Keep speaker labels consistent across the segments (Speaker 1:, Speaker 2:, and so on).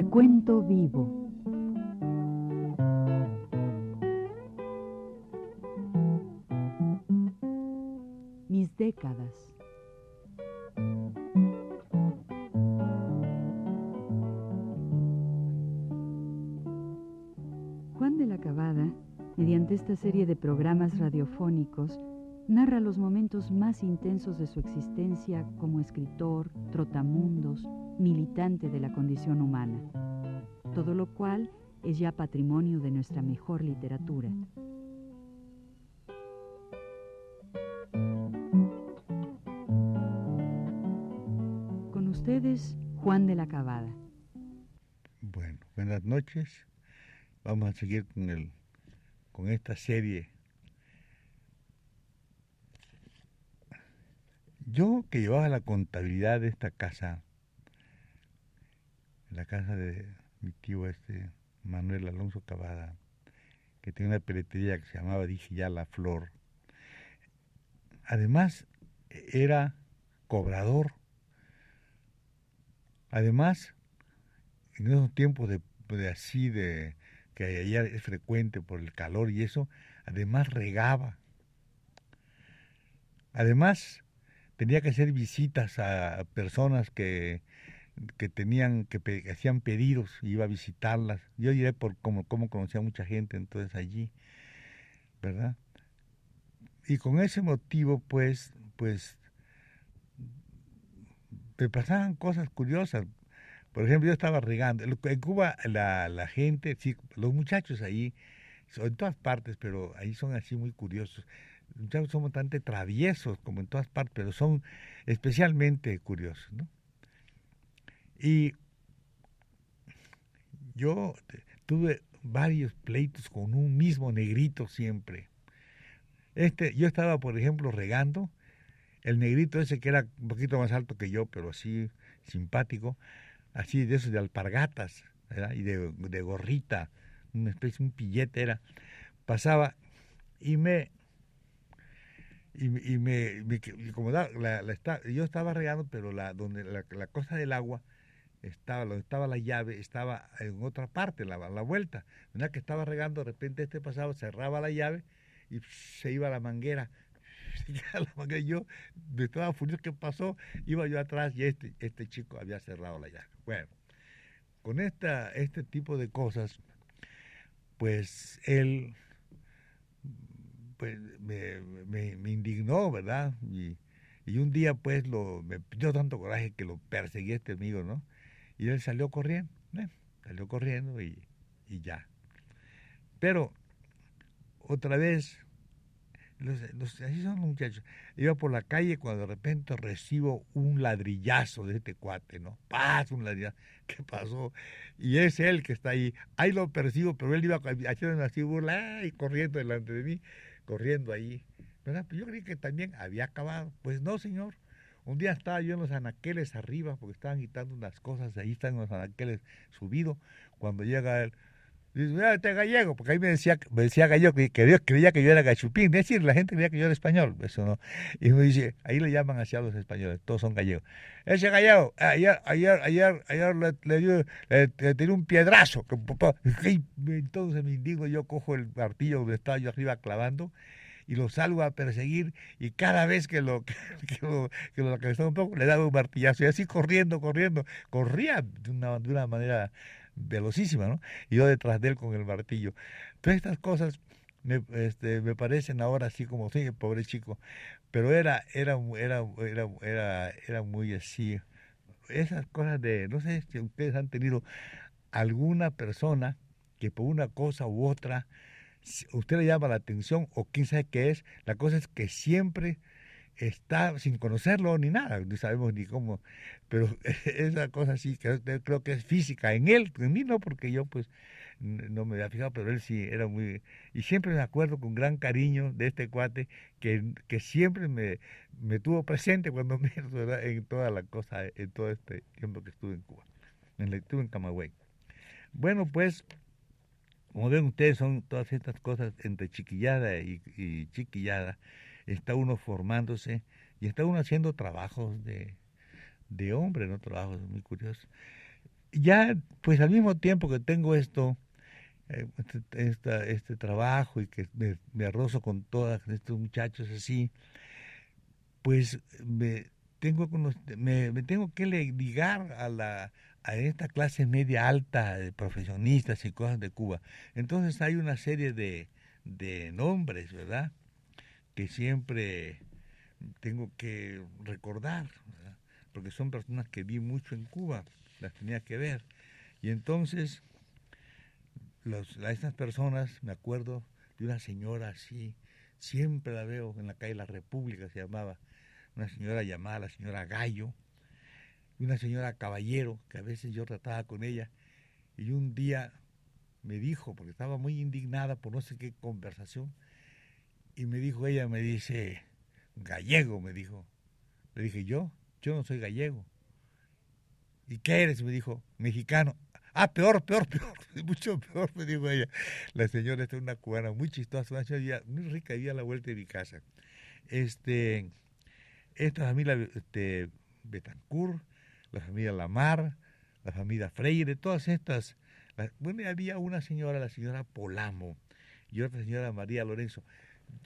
Speaker 1: Recuento vivo. Mis décadas. Juan de la Cabada, mediante esta serie de programas radiofónicos, narra los momentos más intensos de su existencia como escritor, trotamundos, militante de la condición humana, todo lo cual es ya patrimonio de nuestra mejor literatura. Con ustedes, Juan de la Cabada.
Speaker 2: Bueno, buenas noches. Vamos a seguir con, el, con esta serie. Yo que llevaba la contabilidad de esta casa, la casa de mi tío este Manuel Alonso Cavada, que tenía una peletería que se llamaba, dije ya, La Flor. Además, era cobrador. Además, en esos tiempos de, de así, de que allá es frecuente por el calor y eso, además regaba. Además, tenía que hacer visitas a personas que que tenían, que, hacían pedidos, iba a visitarlas. Yo diré por cómo, cómo conocía a mucha gente entonces allí, ¿verdad? Y con ese motivo, pues, pues, me pasaban cosas curiosas. Por ejemplo, yo estaba regando. En Cuba la, la gente, sí, los muchachos ahí, en todas partes, pero ahí son así muy curiosos. Los muchachos son bastante traviesos, como en todas partes, pero son especialmente curiosos, ¿no? Y yo tuve varios pleitos con un mismo negrito siempre. Este, yo estaba, por ejemplo, regando, el negrito ese que era un poquito más alto que yo, pero así simpático, así de esos de alpargatas, y de, gorrita, una especie, un pillete era, pasaba y me y, y me, como la, la, yo estaba regando, pero la donde la, la cosa del agua estaba, donde estaba la llave, estaba en otra parte, la, la vuelta. Una que estaba regando, de repente este pasaba, cerraba la llave y se iba a la manguera. yo estaba furioso que pasó, iba yo atrás y este, este chico había cerrado la llave. Bueno, con esta, este tipo de cosas, pues él pues me, me, me indignó, ¿verdad? Y, y, un día pues lo, me dio tanto coraje que lo perseguí a este amigo, ¿no? Y él salió corriendo, ¿eh? salió corriendo y, y, ya. Pero otra vez, así son los muchachos. Iba por la calle cuando de repente recibo un ladrillazo de este cuate, ¿no? ¡Paz! Un ladrillazo. ¿Qué pasó? Y es él que está ahí. Ahí lo percibo, pero él iba haciendo así burla y corriendo delante de mí, corriendo ahí. ¿Verdad? Pues yo creí que también había acabado. Pues no, señor. Un día estaba yo en los anaqueles arriba, porque estaban quitando unas cosas, ahí están los anaqueles subidos, cuando llega él, dice, mira, este gallego, porque ahí me decía, me decía gallego, que, Dios creía que yo era gachupín, es decir, la gente creía que yo era español, eso no, y me dice, ahí le llaman hacia los españoles, todos son gallegos, ese gallego, ayer, ayer, ayer, ayer le, dio, le, tiró un piedrazo, y entonces me indigno, yo cojo el martillo donde estaba yo arriba clavando, y lo salgo a perseguir y cada vez que lo, que, lo, que lo un poco le daba un martillazo y así corriendo, corriendo, corría de una, de una manera velocísima, ¿no? Y yo detrás de él con el martillo. Todas estas cosas me, este, me parecen ahora así como, sí, pobre chico, pero era, era, era, era, era, era muy así. Esas cosas de, no sé si ustedes han tenido alguna persona que por una cosa u otra usted le llama la atención o quién sabe qué es, la cosa es que siempre está sin conocerlo ni nada, no sabemos ni cómo, pero esa cosa sí, que creo que es física, en él, en mí no, porque yo pues no me había fijado, pero él sí era muy, y siempre me acuerdo con gran cariño de este cuate que, que siempre me, me tuvo presente cuando me en toda la cosa, en todo este tiempo que estuve en Cuba, en, estuve en Camagüey. Bueno, pues como ven ustedes, son todas estas cosas entre chiquillada y, chiquillada. Está uno formándose y está uno haciendo trabajos de, de hombre, ¿no? Trabajos muy curiosos. ya, pues al mismo tiempo que tengo esto, eh, este, este, trabajo y que me, arrozo con todos estos muchachos así, pues me tengo, me, me tengo que ligar a la a esta clase media alta de profesionistas y cosas de Cuba. Entonces hay una serie de, de nombres, ¿verdad? Que siempre tengo que recordar, porque son personas que vi mucho en Cuba, las tenía que ver. Y entonces, los, estas personas, me acuerdo de una señora así, siempre la veo en la calle La República, se llamaba, una señora llamada la señora Gallo, una señora Caballero, que a veces yo trataba con ella, y un día me dijo, porque estaba muy indignada por no sé qué conversación, y me dijo ella, me dice, gallego, me dijo. Le dije, yo, yo no soy gallego. ¿Y qué eres? Me dijo, mexicano. Ah, peor, peor, peor, mucho peor, me dijo ella. La señora esta es una cubana muy chistosa, una señora muy rica, vivía a la vuelta de mi casa. Este, esta familia este, Betancourt, la familia Lamar, la familia Freire, todas estas. bueno, había una señora, la señora Polamo, y otra señora María Lorenzo.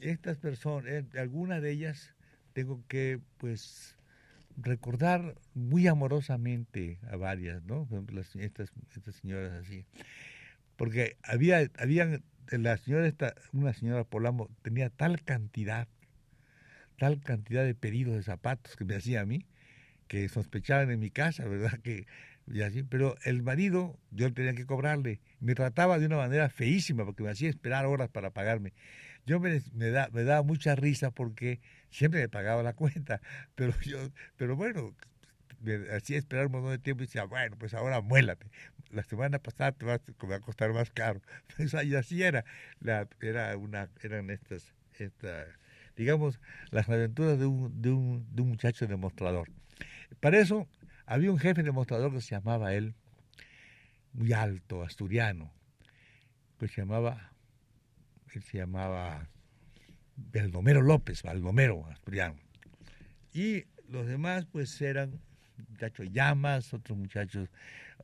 Speaker 2: Estas personas, eh, algunas de ellas tengo que, pues, recordar muy amorosamente a varias, ¿no? estas, estas señoras así. Porque había, había, la señora esta, una señora Polamo tenía tal cantidad, tal cantidad de pedidos de zapatos que me hacía a mí, que sospechaban en mi casa, ¿verdad? Que, y así, pero el marido, yo tenía que cobrarle. Me trataba de una manera feísima porque me hacía esperar horas para pagarme. Yo me, me, da, me daba mucha risa porque siempre me pagaba la cuenta, pero yo, pero bueno, me hacía esperar un montón de tiempo y decía, bueno, pues ahora muélate. La semana pasada te va, a costar más caro. Pues y así era. La, era una, eran estas, esta, digamos, las aventuras de un, de un, de un muchacho demostrador. Para eso había un jefe demostrador que se llamaba él, muy alto, asturiano, que se llamaba, él se llamaba Baldomero López, Baldomero, asturiano. Y los demás pues eran muchachos llamas, otros muchachos,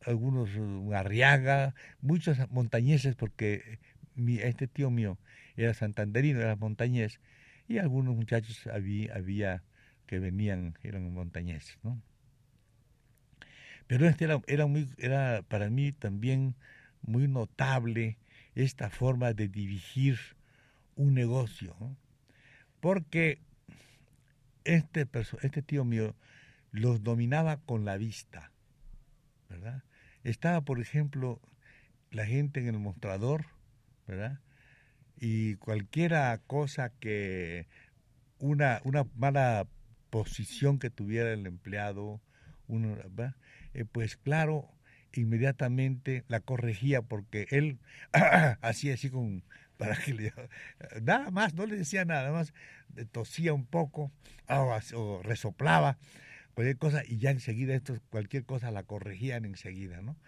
Speaker 2: algunos arriaga, muchos montañeses porque mi, este tío mío era santanderino, era montañés, y algunos muchachos había que venían, eran montañeses, ¿no? Pero este era, era, muy, era para mí también muy notable esta forma de dirigir un negocio, porque este, este tío mío los dominaba con la vista, ¿verdad? Estaba, por ejemplo, la gente en el mostrador, ¿verdad? Y cualquiera cosa que una, una mala posición que tuviera el empleado, uno, eh, pues claro, inmediatamente la corregía porque él hacía así con para que le nada más no le decía nada más tosía un poco o, resoplaba cualquier cosa y ya enseguida esto cualquier cosa la corregían enseguida no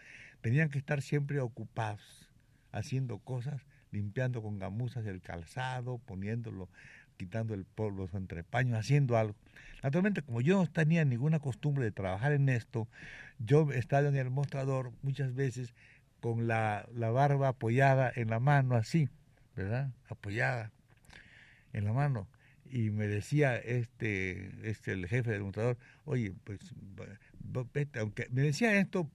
Speaker 2: tenían que estar siempre ocupados haciendo cosas limpiando con gamuzas el calzado poniéndolo quitando el polvo, los entrepaños, haciendo algo. Naturalmente, como yo no tenía ninguna costumbre de trabajar en esto, yo he estado en el mostrador muchas veces con la, la barba apoyada en la mano, así, ¿verdad? Apoyada en la mano. Y me decía este, este el jefe del mostrador, oye, pues vete, aunque me decía esto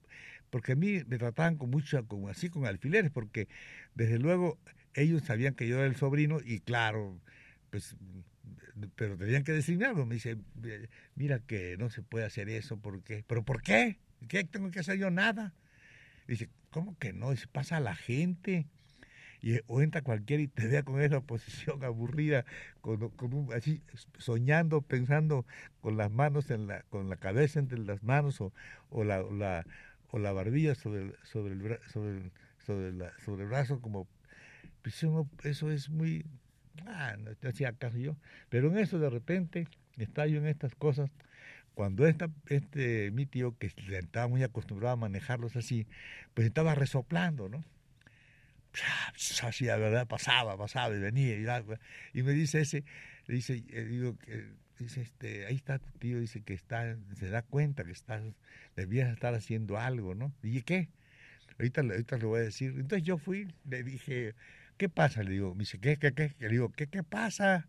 Speaker 2: porque a mí me trataban con mucho, como así con alfileres, porque desde luego ellos sabían que yo era el sobrino y claro, pues pero tenían que algo. Me dice, mira que no se puede hacer eso, porque ¿Pero por qué? ¿Qué tengo que hacer yo? Nada. Dice, ¿cómo que no? Dice, pasa a la gente. Y, o entra cualquiera y te vea con esa posición aburrida, con, con así soñando, pensando con las manos en la, con la cabeza entre las manos o, o la, o la, o la barbilla sobre sobre el, sobre sobre, la, sobre el brazo como pues eso es muy Ah, no, hacía caso yo. Pero en eso de repente está yo en estas cosas. Cuando esta, este, mi tío, que estaba muy acostumbrado a manejarlos así, pues estaba resoplando, ¿no? Así, la verdad, pasaba, pasaba y venía. Y, y me dice ese, dice, eh, digo, dice, este, ahí está tu tío, dice que está, se da cuenta que estás, debías estar haciendo algo, ¿no? Y ¿qué? Ahorita, ahorita le voy a decir. Entonces yo fui, le dije, ¿qué pasa? Le digo, me dice, ¿qué, qué, qué? Le digo, ¿qué, qué pasa?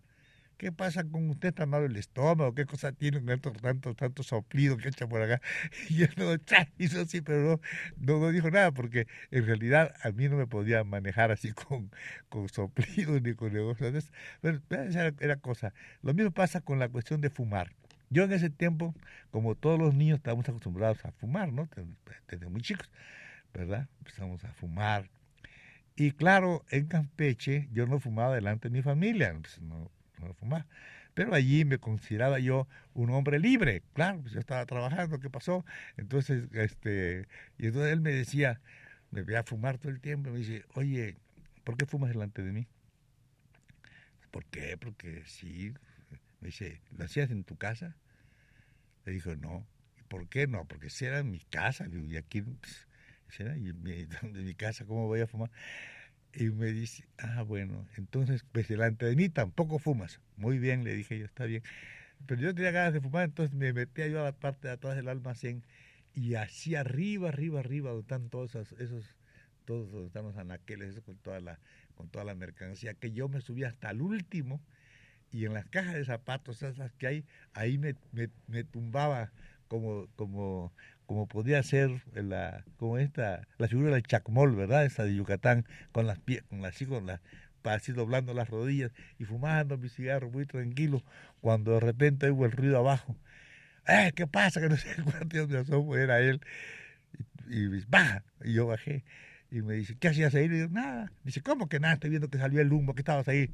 Speaker 2: ¿Qué pasa con usted? ¿Está mal el estómago? ¿Qué cosa tiene tanto, tanto, tanto soplido que echa por acá? Y yo no, hizo así, pero no, no, dijo nada, porque en realidad a mí no me podía manejar así con, con soplido ni con negocios. Pero esa era, cosa. Lo mismo pasa con la cuestión de fumar. Yo en ese tiempo, como todos los niños, estábamos acostumbrados a fumar, ¿no? Desde muy chicos, ¿verdad? Empezamos a fumar. Y claro, en Campeche yo no fumaba delante de mi familia, pues no, no fumaba. Pero allí me consideraba yo un hombre libre. Claro, pues yo estaba trabajando, ¿qué pasó? Entonces, este, y entonces él me decía, me veía fumar todo el tiempo, me dice, oye, ¿por qué fumas delante de mí? ¿Por qué? Porque sí. Me dice, ¿lo hacías en tu casa? Le dijo, no. ¿Y por qué no? Porque si era en mi casa, y aquí, pues, y en mi, de mi casa, ¿cómo voy a fumar? Y me dice, ah, bueno, entonces, pues delante de mí tampoco fumas. Muy bien, le dije yo, está bien. Pero yo tenía ganas de fumar, entonces me metía yo a la parte de atrás del almacén y así arriba, arriba, arriba, donde están todos esos, todos donde están los anaqueles, eso con toda la, con toda la mercancía, que yo me subía hasta el último y en las cajas de zapatos, esas que hay, ahí me, me, me tumbaba como, como, como podía ser la, como esta, la figura del chacmol, ¿verdad? Esa de Yucatán, con las pies, con así, con las, así doblando las rodillas y fumando mi cigarro muy tranquilo, cuando de repente hubo el ruido abajo. ¡Eh, qué pasa! Que no sé cuántos me asomo, era él. Y, y baja, y yo bajé. Y me dice, ¿qué hacías ahí? Y digo, nada. Dice, ¿cómo que nada? Estoy viendo que salió el humo, que estabas ahí.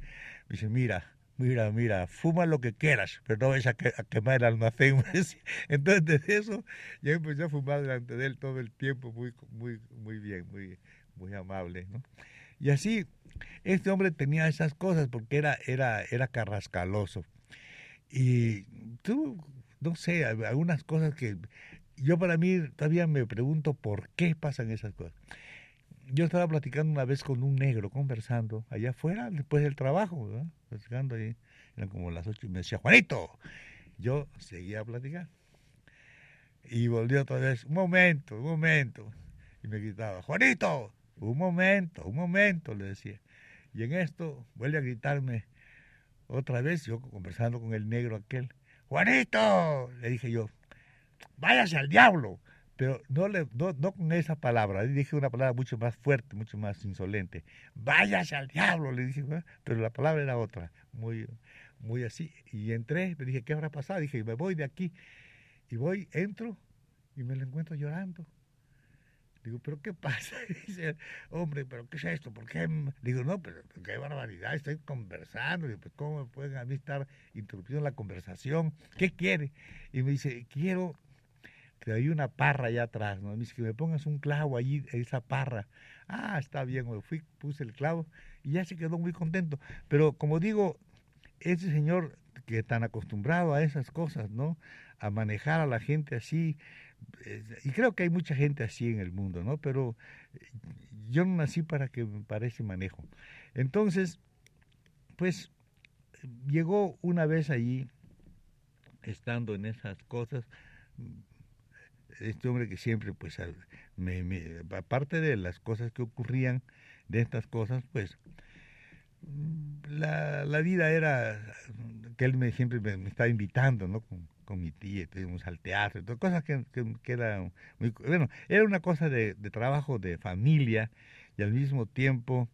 Speaker 2: Me dice, mira, mira, mira, fuma lo que quieras, pero no vayas a, quemar el almacén. Entonces, desde eso, yo empecé a fumar delante de él todo el tiempo, muy, muy, muy bien, muy, muy amable, ¿no? Y así, este hombre tenía esas cosas porque era, era, era carrascaloso. Y tú, no sé, algunas cosas que yo para mí todavía me pregunto por qué pasan esas cosas. Yo estaba platicando una vez con un negro, conversando allá afuera, después del trabajo, ¿verdad? platicando ahí, eran como las ocho y me decía, Juanito, yo seguía a platicar. Y volvió otra vez, un momento, un momento. Y me gritaba, Juanito, un momento, un momento, le decía. Y en esto vuelve a gritarme otra vez, yo conversando con el negro aquel, Juanito, le dije yo, váyase al diablo pero no, le, no, no con esa palabra, le dije una palabra mucho más fuerte, mucho más insolente. Váyase al diablo, le dije, pero la palabra era otra, muy, muy así. Y entré, me dije, ¿qué habrá pasado? Dije, me voy de aquí. Y voy, entro y me lo encuentro llorando. Digo, ¿pero qué pasa? dice, hombre, ¿pero qué es esto? ¿Por qué? Digo, no, pero qué barbaridad, estoy conversando. Digo, pues, ¿cómo me pueden a mí estar interrumpiendo la conversación? ¿Qué quiere? Y me dice, quiero que hay una parra allá atrás, ¿no? Me dice que me pongas un clavo allí, esa parra. Ah, está bien, me fui, puse el clavo y ya se quedó muy contento. Pero como digo, ese señor que tan acostumbrado a esas cosas, ¿no? A manejar a la gente así, y creo que hay mucha gente así en el mundo, ¿no? Pero yo no nací para que para ese manejo. Entonces, pues llegó una vez allí, estando en esas cosas, este hombre que siempre, pues, me, aparte de las cosas que ocurrían, de estas cosas, pues, la, la vida era que él me siempre me, estaba invitando, ¿no? Con, con mi tía, estuvimos al teatro, cosas que, que, eran muy, bueno, era una cosa de, de trabajo de familia y al mismo tiempo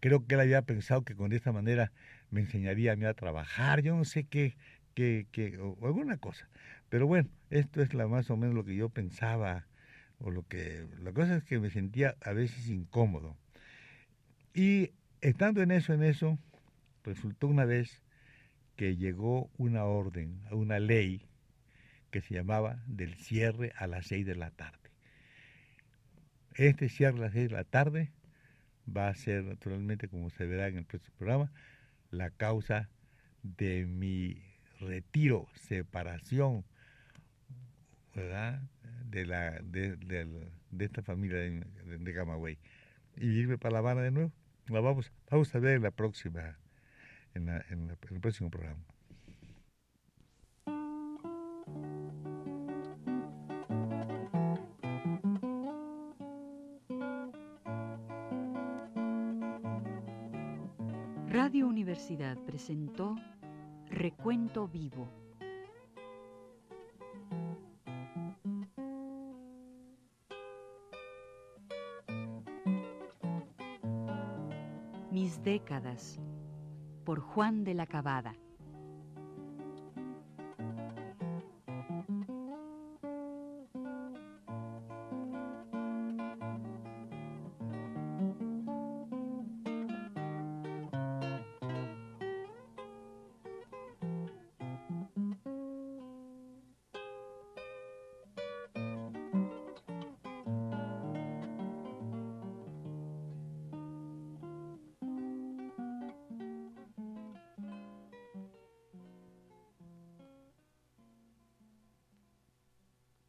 Speaker 2: creo que él había pensado que con esta manera me enseñaría a mí a trabajar, yo no sé qué, qué, qué o alguna cosa. Pero bueno, esto es la más o menos lo que yo pensaba, o lo que, la cosa es que me sentía a veces incómodo. Y estando en eso, en eso, resultó una vez que llegó una orden, una ley que se llamaba del cierre a las seis de la tarde. Este cierre a las seis de la tarde va a ser, naturalmente, como se verá en el próximo programa, la causa de mi retiro, separación, de, la, de, de, esta familia de, de Y irme para La Habana de nuevo. La vamos, vamos a ver en la próxima, en, la, en, la, en el próximo programa.
Speaker 1: Radio Universidad presentó Recuento Vivo por Juan de la Cabada.